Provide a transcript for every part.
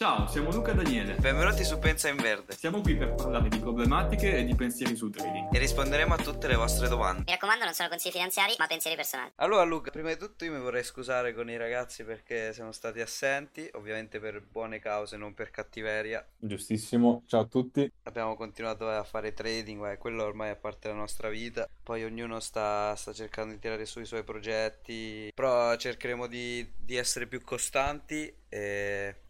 Ciao, siamo Luca e Daniele. Benvenuti su Pensa in Verde Siamo qui per parlare di problematiche e di pensieri sul trading. e risponderemo a tutte le vostre domande. Mi raccomando, non sono consigli finanziari, ma pensieri personali. Allora Luca, prima di tutto io mi vorrei scusare con i ragazzi perché siamo stati assenti, ovviamente per buone cause, non per cattiveria. Giustissimo, ciao a tutti. Abbiamo continuato a fare trading, ma quello ormai è parte della nostra vita. Poi ognuno sta, sta cercando di tirare su i suoi progetti, però cercheremo di, di essere più costanti e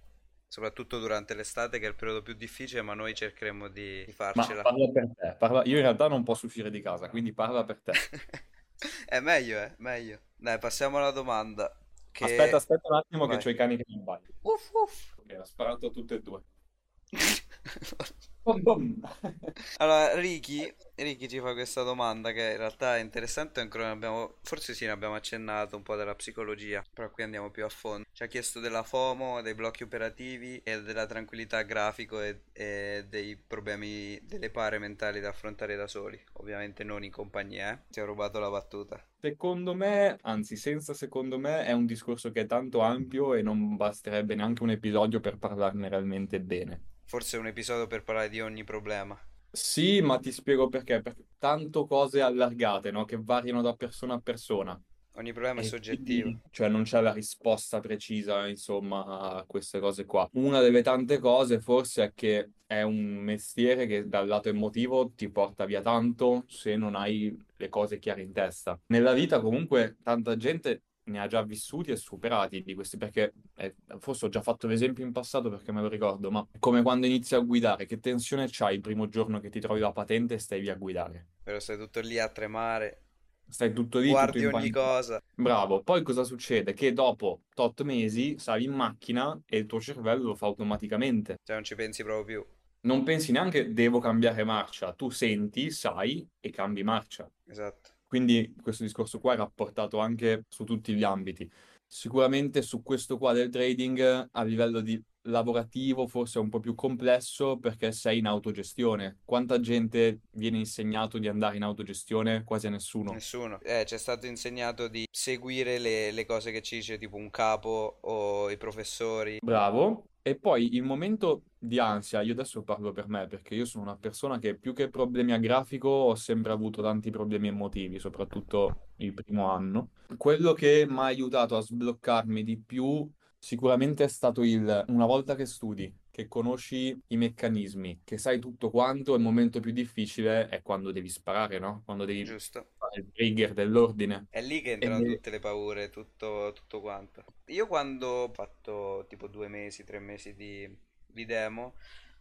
soprattutto durante l'estate che è il periodo più difficile, ma noi cercheremo di, di Ma farcela. parla per te. parla- Io in realtà non posso uscire di casa, quindi parla per te. È meglio, eh, meglio. Dai, passiamo alla domanda. Che... Aspetta, aspetta un attimo Vai. che c'ho i cani che mi abbagliano. Uff, uff. Ok, ha sparato a tutte e due. Allora, Ricky, Ricky ci fa questa domanda che in realtà è interessante, ancora abbiamo, forse sì, ne abbiamo accennato un po' della psicologia, però qui andiamo più a fondo. Ci ha chiesto della FOMO, dei blocchi operativi e della tranquillità grafico e, e dei problemi, delle pare mentali da affrontare da soli, ovviamente non in compagnia, eh. Ti ho rubato la battuta. Secondo me, anzi, senza secondo me, è un discorso che è tanto ampio e non basterebbe neanche un episodio per parlarne realmente bene. Forse un episodio per parlare di ogni problema. Sì, ma ti spiego perché. Perché tanto cose allargate, no? Che variano da persona a persona. Ogni problema è soggettivo. quindi, cioè non c'è la risposta precisa, insomma, a queste cose qua. Una delle tante cose forse è che è un mestiere che dal lato emotivo ti porta via tanto se non hai le cose chiare in testa. Nella vita comunque tanta gente ne ha già vissuti e superati di questi, perché eh, forse ho già fatto l'esempio in passato perché me lo ricordo, ma come quando inizi a guidare, che tensione c'hai il primo giorno che ti trovi la patente e stai via a guidare? Però stai tutto lì a tremare, Stai tutto lì, tutto guardi in ogni cosa. Bravo, poi cosa succede? Che dopo tot mesi sali in macchina e il tuo cervello lo fa automaticamente. Cioè non ci pensi proprio più. Non pensi neanche devo cambiare marcia, tu senti, sai e cambi marcia. Esatto. Quindi questo discorso qua è rapportato anche su tutti gli ambiti. Sicuramente su questo qua del trading a livello di lavorativo forse è un po' più complesso perché sei in autogestione. Quanta gente viene insegnato di andare in autogestione? Quasi a nessuno. Nessuno. Eh, ci è stato insegnato di seguire le, le cose che ci dice tipo un capo o i professori. Bravo. E poi il momento di ansia, io adesso parlo per me perché io sono una persona che più che problemi a grafico ho sempre avuto tanti problemi emotivi, soprattutto il primo anno. Quello che mi ha aiutato a sbloccarmi di più sicuramente è stato il una volta che studi, che conosci i meccanismi, che sai tutto quanto, il momento più difficile è quando devi sparare, no? Quando devi Giusto. fare il trigger dell'ordine. È lì che entrano E- tutte le paure, tutto, tutto quanto. Io quando ho fatto tipo due mesi, tre mesi di, di demo,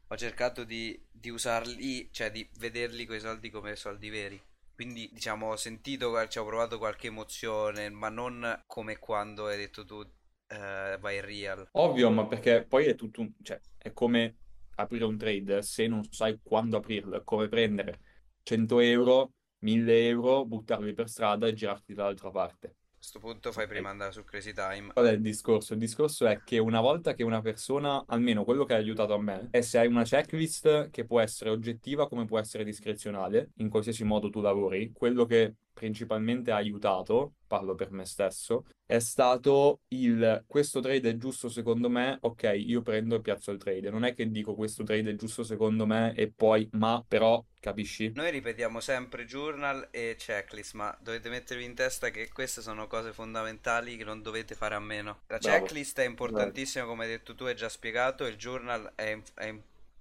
ho cercato di, di usarli, cioè di vederli quei soldi come soldi veri. Quindi, diciamo, ho sentito, ci ho provato qualche emozione, ma non come quando hai detto tu, eh, vai real. Ovvio, ma perché poi è tutto un... cioè, è come aprire un trade se non sai quando aprirlo, come prendere 100 euro, 1000 euro, buttarli per strada e girarti dall'altra parte. A questo punto fai prima andare su Crazy Time. Qual è il discorso? Il discorso è che una volta che una persona, almeno quello che ha aiutato a me, è se hai una checklist che può essere oggettiva come può essere discrezionale, in qualsiasi modo tu lavori, quello che principalmente ha aiutato, parlo per me stesso, è stato il questo trade è giusto secondo me, ok, io prendo e piazzo il trade. Non è che dico questo trade è giusto secondo me e poi, ma però, capisci? Noi ripetiamo sempre journal e checklist, ma dovete mettervi in testa che queste sono cose fondamentali che non dovete fare a meno. La Bravo. checklist è importantissima, come hai detto tu, hai già spiegato, il journal è, è-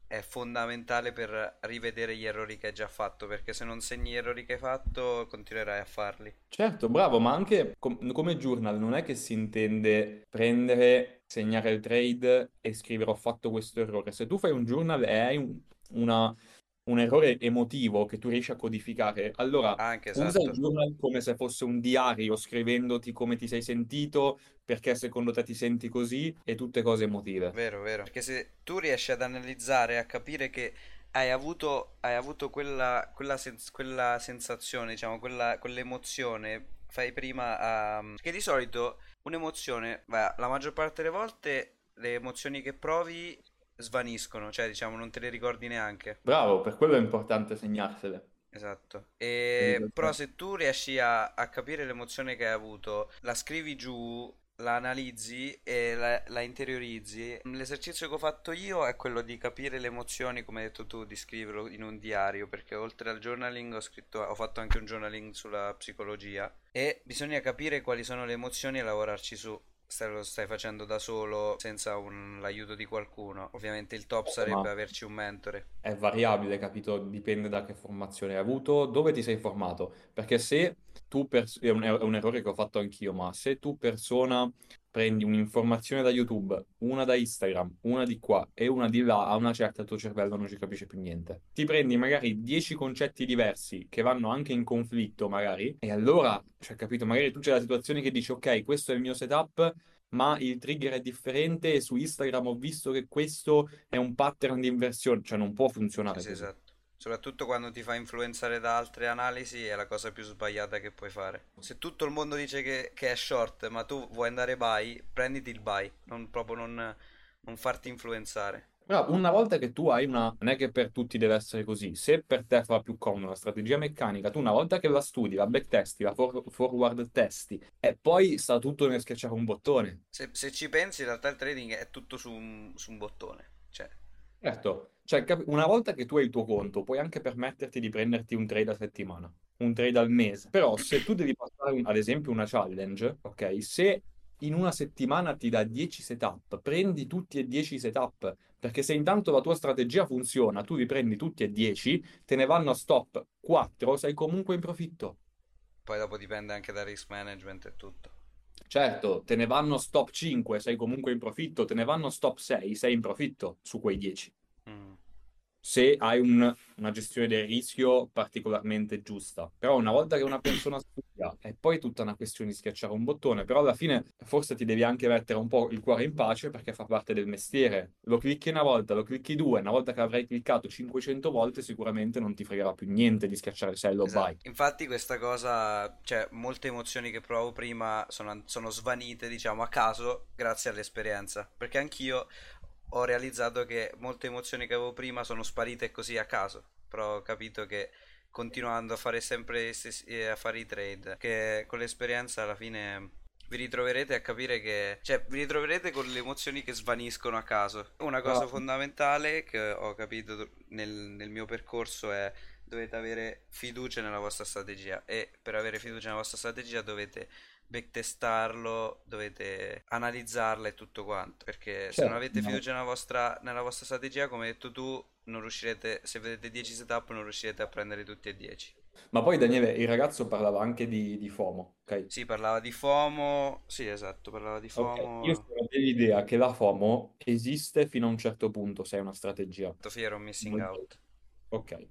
è fondamentale per rivedere gli errori che hai già fatto, perché se non segni gli errori che hai fatto, continuerai a farli. Certo, bravo, ma anche com- come journal non è che si intende prendere, segnare il trade e scrivere ho fatto questo errore. Se tu fai un journal e hai un, una- un errore emotivo che tu riesci a codificare, allora Anche, usa il esatto. journal come se fosse un diario, scrivendoti come ti sei sentito, perché secondo te ti senti così e tutte cose emotive. Vero, vero. Perché se tu riesci ad analizzare, a capire che hai avuto, hai avuto quella, quella, sens- quella sensazione, diciamo, quella, quell'emozione, fai prima a... Perché di solito un'emozione, beh, la maggior parte delle volte le emozioni che provi svaniscono, cioè diciamo non te le ricordi neanche. Bravo, per quello è importante segnarsele. Esatto. E però se tu riesci a, a capire l'emozione che hai avuto, la scrivi giù la analizzi e la, la interiorizzi. L'esercizio che ho fatto io è quello di capire le emozioni, come hai detto tu, di scriverlo in un diario, perché oltre al journaling ho scritto, ho fatto anche un journaling sulla psicologia e bisogna capire quali sono le emozioni e lavorarci su. Se lo stai facendo da solo senza un- l'aiuto di qualcuno. Ovviamente il top sarebbe Ma averci un mentore. è variabile, capito? Dipende da che formazione hai avuto, dove ti sei formato. Perché se tu, pers- è un, è un errore che ho fatto anch'io, ma se tu persona prendi un'informazione da YouTube, una da Instagram, una di qua e una di là, a una certa il tuo cervello non ci capisce più niente. Ti prendi magari 10 concetti diversi che vanno anche in conflitto, magari, e allora, cioè, capito? Magari tu c'è la situazione che dici, ok, questo è il mio setup. Ma il trigger è differente e su Instagram ho visto che questo è un pattern di inversione, cioè non può funzionare sì, esatto. Soprattutto quando ti fai influenzare da altre analisi è la cosa più sbagliata che puoi fare. Se tutto il mondo dice che, che è short, ma tu vuoi andare buy, prenditi il buy, non proprio non, non farti influenzare. Però una volta che tu hai una, non è che per tutti deve essere così, se per te fa più comodo la strategia meccanica, tu una volta che la studi, la backtesti, la for- forward testi, e poi sta tutto nel schiacciare un bottone. Se, se ci pensi, in realtà il trading è tutto su un, su un bottone. Cioè, Certo, cioè una volta che tu hai il tuo conto, puoi anche permetterti di prenderti un trade a settimana, un trade al mese. Però se tu devi passare ad esempio una challenge, ok? Se in una settimana ti dà 10 setup, prendi tutti e 10 i setup, perché se intanto la tua strategia funziona, tu li prendi tutti e 10, te ne vanno a stop 4, sei comunque in profitto. poi dopo dipende anche dal risk management e tutto. Certo, te ne vanno stop 5, sei comunque in profitto, te ne vanno stop 6, sei in profitto su quei 10. Se hai un- una gestione del rischio particolarmente giusta. Però una volta che una persona studia, è poi tutta una questione di schiacciare un bottone, però alla fine forse ti devi anche mettere un po' il cuore in pace perché fa parte del mestiere. Lo clicchi una volta, lo clicchi due, una volta che avrai cliccato 500 volte sicuramente non ti fregherà più niente di schiacciare sell o buy. Esatto. Infatti questa cosa, cioè molte emozioni che provavo prima sono, sono svanite, diciamo, a caso grazie all'esperienza. Perché anch'io ho realizzato che molte emozioni che avevo prima sono sparite così a caso. Però ho capito che continuando a fare sempre stessi- eh, a fare i trade, che con l'esperienza alla fine vi ritroverete a capire che, cioè, vi ritroverete con le emozioni che svaniscono a caso. Una cosa Ah. fondamentale che ho capito nel, nel mio percorso è dovete avere fiducia nella vostra strategia e per avere fiducia nella vostra strategia dovete backtestarlo, dovete analizzarla e tutto quanto, perché se non Certo, avete ma- fiducia nella vostra, nella vostra strategia, come hai detto tu, non riuscirete, se vedete 10 setup non riuscirete a prendere tutti e 10. Ma poi Daniele, il ragazzo parlava anche di, di FOMO, ok? Sì, parlava di FOMO, sì esatto, parlava di FOMO, io sono dell'idea che la FOMO esiste fino a un certo punto se è una strategia. fear of missing Molto- out. Ok.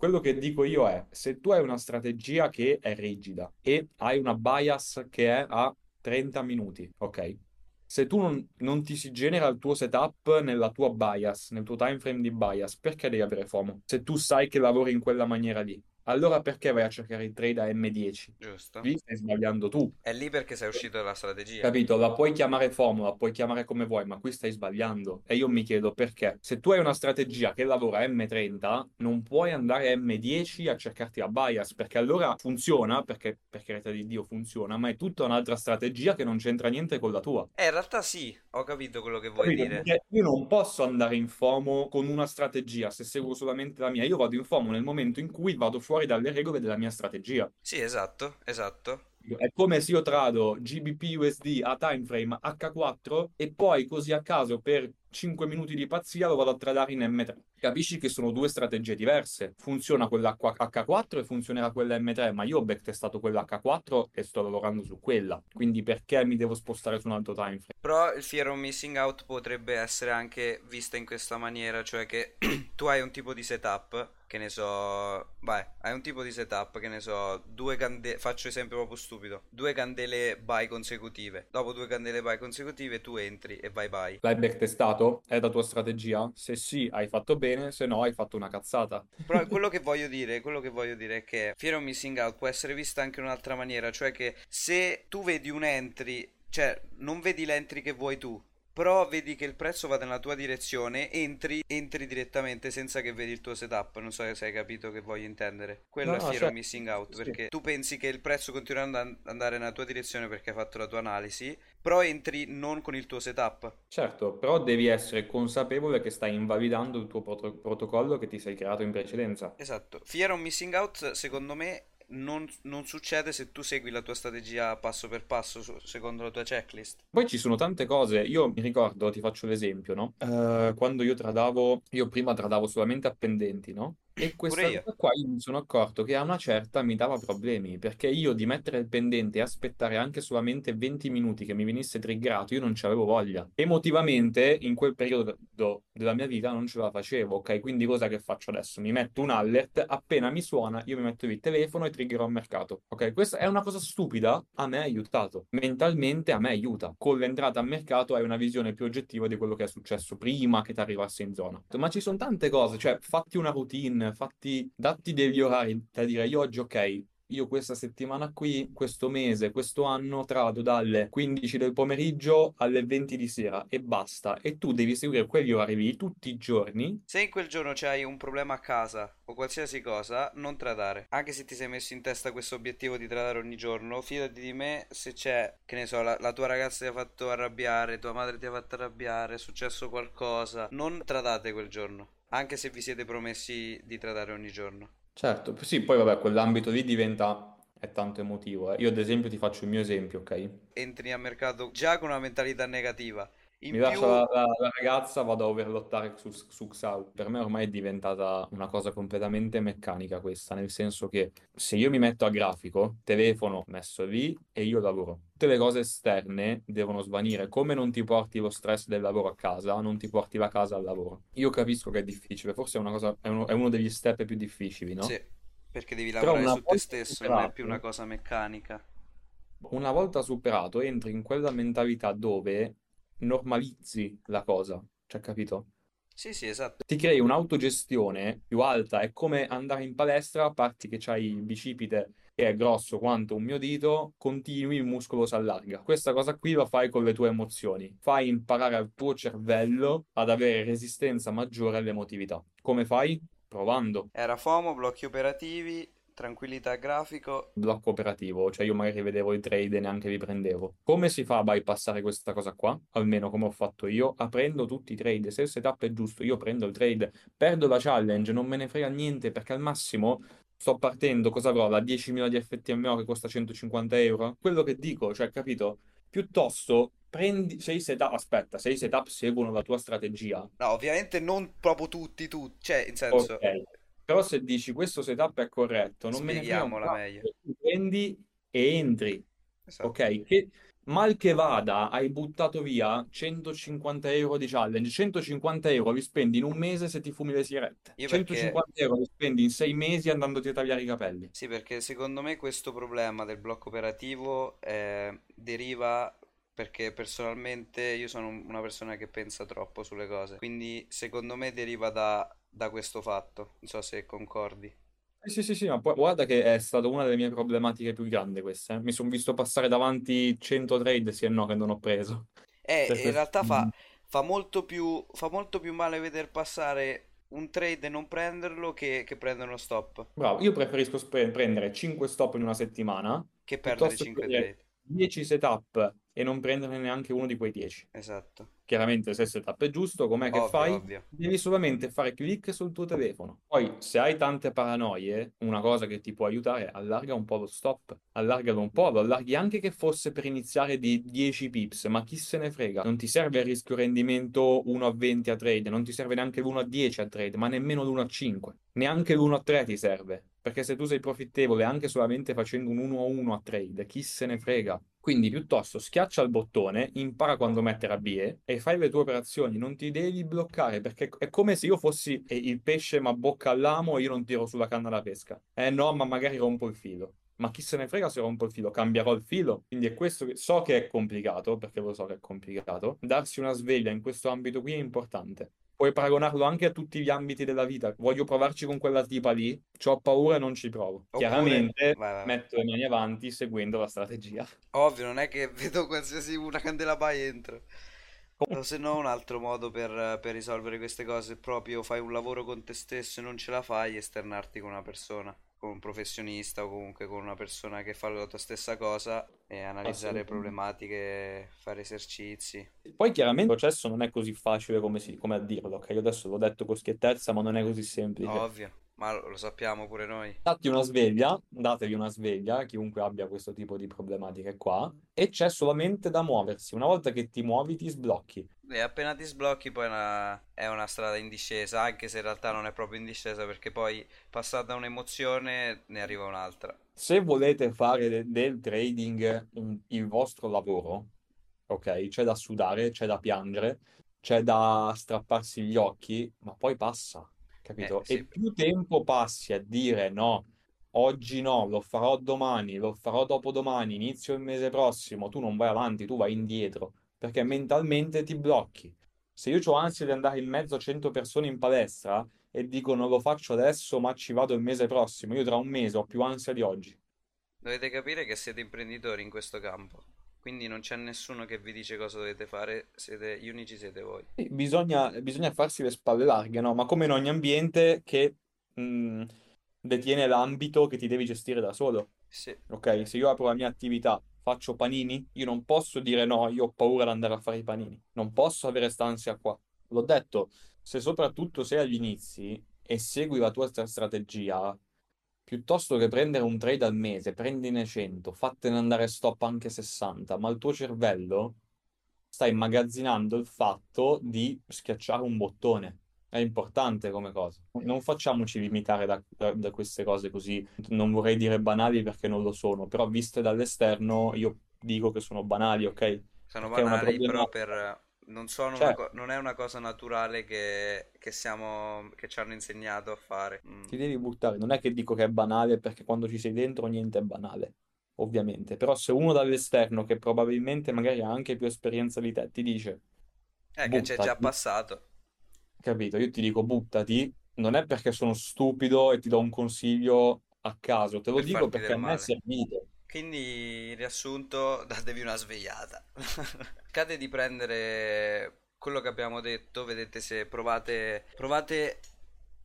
Quello che dico io è, se tu hai una strategia che è rigida e hai una bias che è a 30 minuti, ok? Se tu non, non ti si genera il tuo setup nella tua bias, nel tuo time frame di bias, perché devi avere FOMO? Se tu sai che lavori in quella maniera lì, allora perché vai a cercare il trade a M10? Giusto? Lì stai sbagliando tu. È lì perché sei uscito dalla strategia. Capito? La puoi chiamare FOMO, la puoi chiamare come vuoi, ma qui stai sbagliando. E io mi chiedo perché. Se tu hai una strategia che lavora a M30, non puoi andare a M10 a cercarti la bias, perché allora funziona, perché per carità di Dio funziona, ma è tutta un'altra strategia che non c'entra niente con la tua. Eh, in realtà sì, ho capito quello che vuoi Capito? dire. Perché io non posso andare in FOMO con una strategia se seguo solamente la mia. Io vado in FOMO nel momento in cui vado fuori dalle regole della mia strategia. Sì, esatto, esatto. È come se io trado GBP USD a time frame H4 e poi così a caso per 5 minuti di pazzia lo vado a tradare in M3. Capisci che sono due strategie diverse. Funziona quella H4 e funzionerà quella M3, ma io ho backtestato quella H4 e sto lavorando su quella. Quindi perché mi devo spostare su un altro time frame? Però il fear of missing out potrebbe essere anche vista in questa maniera, cioè che tu hai un tipo di setup, che ne so, vai, hai un tipo di setup, che ne so, due candele, faccio esempio proprio stupido, due candele buy consecutive. Dopo due candele buy consecutive tu entri e vai buy. L'hai backtestato? È la tua strategia? Se sì, hai fatto bene, se no hai fatto una cazzata. Però quello che voglio dire, quello che voglio dire è che fear of missing out può essere vista anche in un'altra maniera, cioè che se tu vedi un entry, cioè non vedi l'entry che vuoi tu, però vedi che il prezzo va nella tua direzione, entri, entri direttamente senza che vedi il tuo setup. Non so se hai capito che voglio intendere. Quello No, è no, certo. missing out, Sì. perché tu pensi che il prezzo continuerà ad andare nella tua direzione perché hai fatto la tua analisi, però entri non con il tuo setup. Certo, però devi essere consapevole che stai invalidando il tuo proto- protocollo che ti sei creato in precedenza. Esatto. Fear missing out, secondo me, non, non succede se tu segui la tua strategia passo per passo, su- secondo la tua checklist. Poi ci sono tante cose, io mi ricordo, ti faccio l'esempio, no? Eh, quando io tradavo, io prima tradavo solamente appendenti, no? E questa cosa qua io mi sono accorto che a una certa mi dava problemi, perché io di mettere il pendente e aspettare anche solamente 20 minuti che mi venisse triggerato, io non ci avevo voglia. Emotivamente, in quel periodo della mia vita non ce la facevo, ok? Quindi cosa che faccio adesso? Mi metto un alert, appena mi suona, io mi metto il telefono e triggerò il mercato, ok? Questa è una cosa stupida, a me ha aiutato. Mentalmente a me aiuta. Con l'entrata a mercato hai una visione più oggettiva di quello che è successo prima che ti arrivassi in zona. Ma ci sono tante cose, cioè fatti una routine, fatti, datti degli orari da dire io oggi ok, io questa settimana qui, questo mese, questo anno trado dalle 15 del pomeriggio alle 20 di sera e basta. E tu devi seguire quegli orari lì tutti i giorni. Se in quel giorno c'hai un problema a casa o qualsiasi cosa, non tradare. Anche se ti sei messo in testa questo obiettivo di tradare ogni giorno, fidati di me se c'è, che ne so, la, la tua ragazza ti ha fatto arrabbiare, tua madre ti ha fatto arrabbiare, è successo qualcosa, non tradate quel giorno. Anche se vi siete promessi di tradare ogni giorno. Certo, sì, poi vabbè, quell'ambito lì diventa, è tanto emotivo. eh. Io ad esempio ti faccio il mio esempio, ok? Entri a mercato già con una mentalità negativa. In Mi più, la, la- la ragazza, vado a overlottare su, su Xau. Per me ormai è diventata una cosa completamente meccanica questa, nel senso che se io mi metto a grafico, telefono messo lì e io lavoro. Tutte le cose esterne devono svanire. Come non ti porti lo stress del lavoro a casa, non ti porti la casa al lavoro. Io capisco che è difficile, forse è una cosa, è uno, è uno degli step più difficili, no? sì, perché devi lavorare su te stesso, non è più una cosa meccanica. Una volta superato, entri in quella mentalità dove normalizzi la cosa, cioè, capito? Sì, sì, esatto. Ti crei un'autogestione più alta, è come andare in palestra, parti che c'hai il bicipite che è grosso quanto un mio dito, continui, il muscolo si allarga. Questa cosa qui la fai con le tue emozioni, fai imparare al tuo cervello ad avere resistenza maggiore all'emotività. Come fai? Provando. Era FOMO, blocchi operativi, tranquillità grafico. blocco operativo, cioè io magari vedevo i trade e neanche li prendevo. Come si fa a bypassare questa cosa qua? Almeno come ho fatto io, aprendo tutti i trade. Se il setup è giusto, io prendo il trade, perdo la challenge, non me ne frega niente perché al massimo sto partendo, cosa avrò? La 10.000 di FTMO che costa 150 euro? Quello che dico, cioè capito? Piuttosto prendi, se i setup, aspetta, se i setup seguono la tua strategia, No, ovviamente non proprio tutti, tutti. Cioè, in senso, Ok, però se dici questo setup è corretto, non me ne frega Spieghiamola meglio. prendi e entri, esatto. ok? Che mal che vada, hai buttato via 150 euro di challenge, 150 euro li spendi in un mese se ti fumi le sigarette, Io perché- 150 euro li spendi in sei mesi andandoti a tagliare i capelli. Sì, perché secondo me questo problema del blocco operativo eh, deriva perché personalmente io sono un- una persona che pensa troppo sulle cose, quindi secondo me deriva da, da questo fatto, non so se concordi. Sì, sì, sì, ma poi guarda che è stata una delle mie problematiche più grandi queste. eh. Mi sono visto passare davanti 100 trade, sì e no, che non ho preso. Eh, Per in questo- realtà fa, fa molto più, fa molto più male veder passare un trade e non prenderlo che, che prendere uno stop, Bravo, io preferisco spre- prendere 5 stop in una settimana che perdere piuttosto che 5 prendere trade. 10 setup e non prenderne neanche uno di quei 10. Esatto. Chiaramente se il setup è giusto, com'è che Ovvio, fai? ovvio. Devi solamente fare click sul tuo telefono. Poi, se hai tante paranoie, una cosa che ti può aiutare è allarga un po' lo stop. Allargalo un po', lo allarghi anche che fosse per iniziare di 10 pips, ma chi se ne frega? Non ti serve il rischio rendimento 1 a 20 a trade, non ti serve neanche l'1 a 10 a trade, ma nemmeno l'1 a 5. Neanche l'1 a 3 ti serve. Perché se tu sei profittevole anche solamente facendo un 1 a 1 a trade, chi se ne frega? Quindi piuttosto schiaccia il bottone, impara quando mettere a BE e fai le tue operazioni, non ti devi bloccare perché è come se io fossi il pesce ma bocca all'amo e io non tiro sulla canna da pesca. Eh no, ma magari rompo il filo. Ma chi se ne frega se rompo il filo? Cambierò il filo. Quindi è questo che so che è complicato, perché lo so che è complicato. Darsi una sveglia in questo ambito qui è importante. Puoi paragonarlo anche a tutti gli ambiti della vita. Voglio provarci con quella tipa lì, ho paura e non ci provo. Oppure- Chiaramente vai, vai. metto le mani avanti seguendo la strategia. Ovvio, non è che vedo qualsiasi una candela by entro. O se no, un altro modo per, per risolvere queste cose è proprio fai un lavoro con te stesso e non ce la fai, esternarti con una persona, con un professionista o comunque con una persona che fa la tua stessa cosa e analizzare problematiche, fare esercizi. Poi chiaramente il processo non è così facile come, si- come a dirlo, ok? Io adesso l'ho detto con schiettezza, ma non è così semplice. Ovvio, ma lo sappiamo pure noi. Datti una sveglia, datevi una sveglia, chiunque abbia questo tipo di problematiche qua, e c'è solamente da muoversi. Una volta che ti muovi, ti sblocchi. E appena ti sblocchi poi è una, è una strada in discesa, anche se in realtà non è proprio in discesa perché poi passata un'emozione ne arriva un'altra. Se volete fare de- del trading un- il vostro lavoro, ok? C'è da sudare, c'è da piangere, c'è da strapparsi gli occhi, ma poi passa, capito? Eh, sì. E più tempo passi a dire no, oggi no, lo farò domani, lo farò dopodomani, inizio il mese prossimo, tu non vai avanti, tu vai indietro, perché mentalmente ti blocchi. Se io ho ansia di andare in mezzo a 100 persone in palestra e dico non lo faccio adesso, ma ci vado il mese prossimo, io tra un mese ho più ansia di oggi. Dovete capire che siete imprenditori in questo campo, quindi non c'è nessuno che vi dice cosa dovete fare, siete, gli unici siete voi. Bisogna, bisogna farsi le spalle larghe, no? Ma come in ogni ambiente che mh, detiene l'ambito che ti devi gestire da solo. Sì, Ok, se io apro la mia attività, faccio panini, io non posso dire no, io ho paura di andare a fare i panini. Non posso avere stanza qua. L'ho detto, se soprattutto sei agli inizi e segui la tua stra- strategia, piuttosto che prendere un trade al mese, prendine 100, fattene andare stop anche 60, ma il tuo cervello sta immagazzinando il fatto di schiacciare un bottone. È importante come cosa. Non facciamoci limitare da, da- da queste cose così, non vorrei dire banali perché non lo sono, però viste dall'esterno io dico che sono banali, ok? sono Perché banali, però problematica. per... Non sono Cioè, co- non è una cosa naturale che, che siamo, che ci hanno insegnato a fare. Mm. ti devi buttare. Non è che dico che è banale perché quando ci sei dentro niente è banale, ovviamente. Però se uno dall'esterno, che probabilmente magari ha anche più esperienza di te, ti dice Eh, che c'è già passato. capito? Io ti dico buttati, non è perché sono stupido e ti do un consiglio a caso, te lo Per dico perché a me è servito. Quindi, in riassunto, datevi una svegliata. Cercate di prendere quello che abbiamo detto, vedete se provate, provate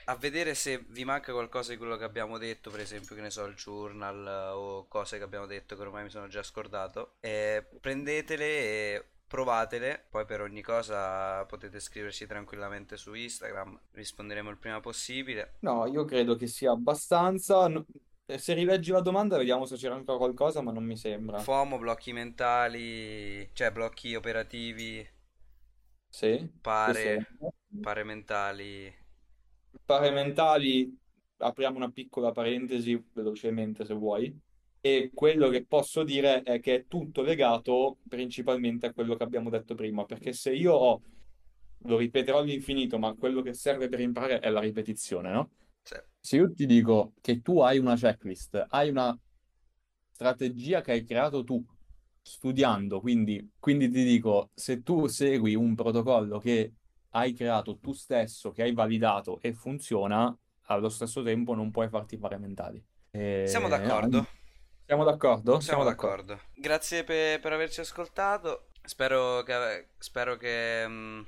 a vedere se vi manca qualcosa di quello che abbiamo detto, per esempio, che ne so, il journal o cose che abbiamo detto che ormai mi sono già scordato. E prendetele e provatele. Poi per ogni cosa potete scriverci tranquillamente su Instagram, risponderemo il prima possibile. No, io credo che sia abbastanza. Eh, Se rileggi la domanda, vediamo se c'era ancora qualcosa, ma non mi sembra. FOMO, blocchi mentali, cioè blocchi operativi, Sì, questo è... pare, pare mentali. Pare mentali, apriamo una piccola parentesi velocemente se vuoi. E quello che posso dire è che è tutto legato principalmente a quello che abbiamo detto prima, perché se io ho, lo ripeterò all'infinito, ma quello che serve per imparare è la ripetizione, no? Se io ti dico che tu hai una checklist, hai una strategia che hai creato tu studiando, quindi, quindi ti dico, se tu segui un protocollo che hai creato tu stesso, che hai validato e funziona, allo stesso tempo non puoi farti fare mentali. Siamo E, no, d'accordo? siamo d'accordo? Siamo Siamo d'accordo. d'accordo. Grazie per, per averci ascoltato. Spero che, spero che, mm,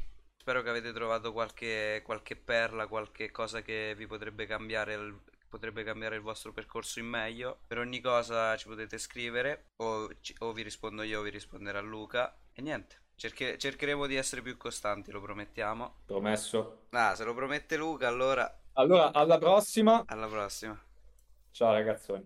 spero che avete trovato qualche, qualche perla, qualche cosa che vi potrebbe cambiare il, potrebbe cambiare il vostro percorso in meglio. Per ogni cosa ci potete scrivere o, o vi rispondo io o vi risponderà Luca. E niente, cerche- cercheremo di essere più costanti, lo promettiamo. Promesso. Ah, se lo promette Luca, allora Allora, alla prossima. alla prossima. Ciao ragazzoni.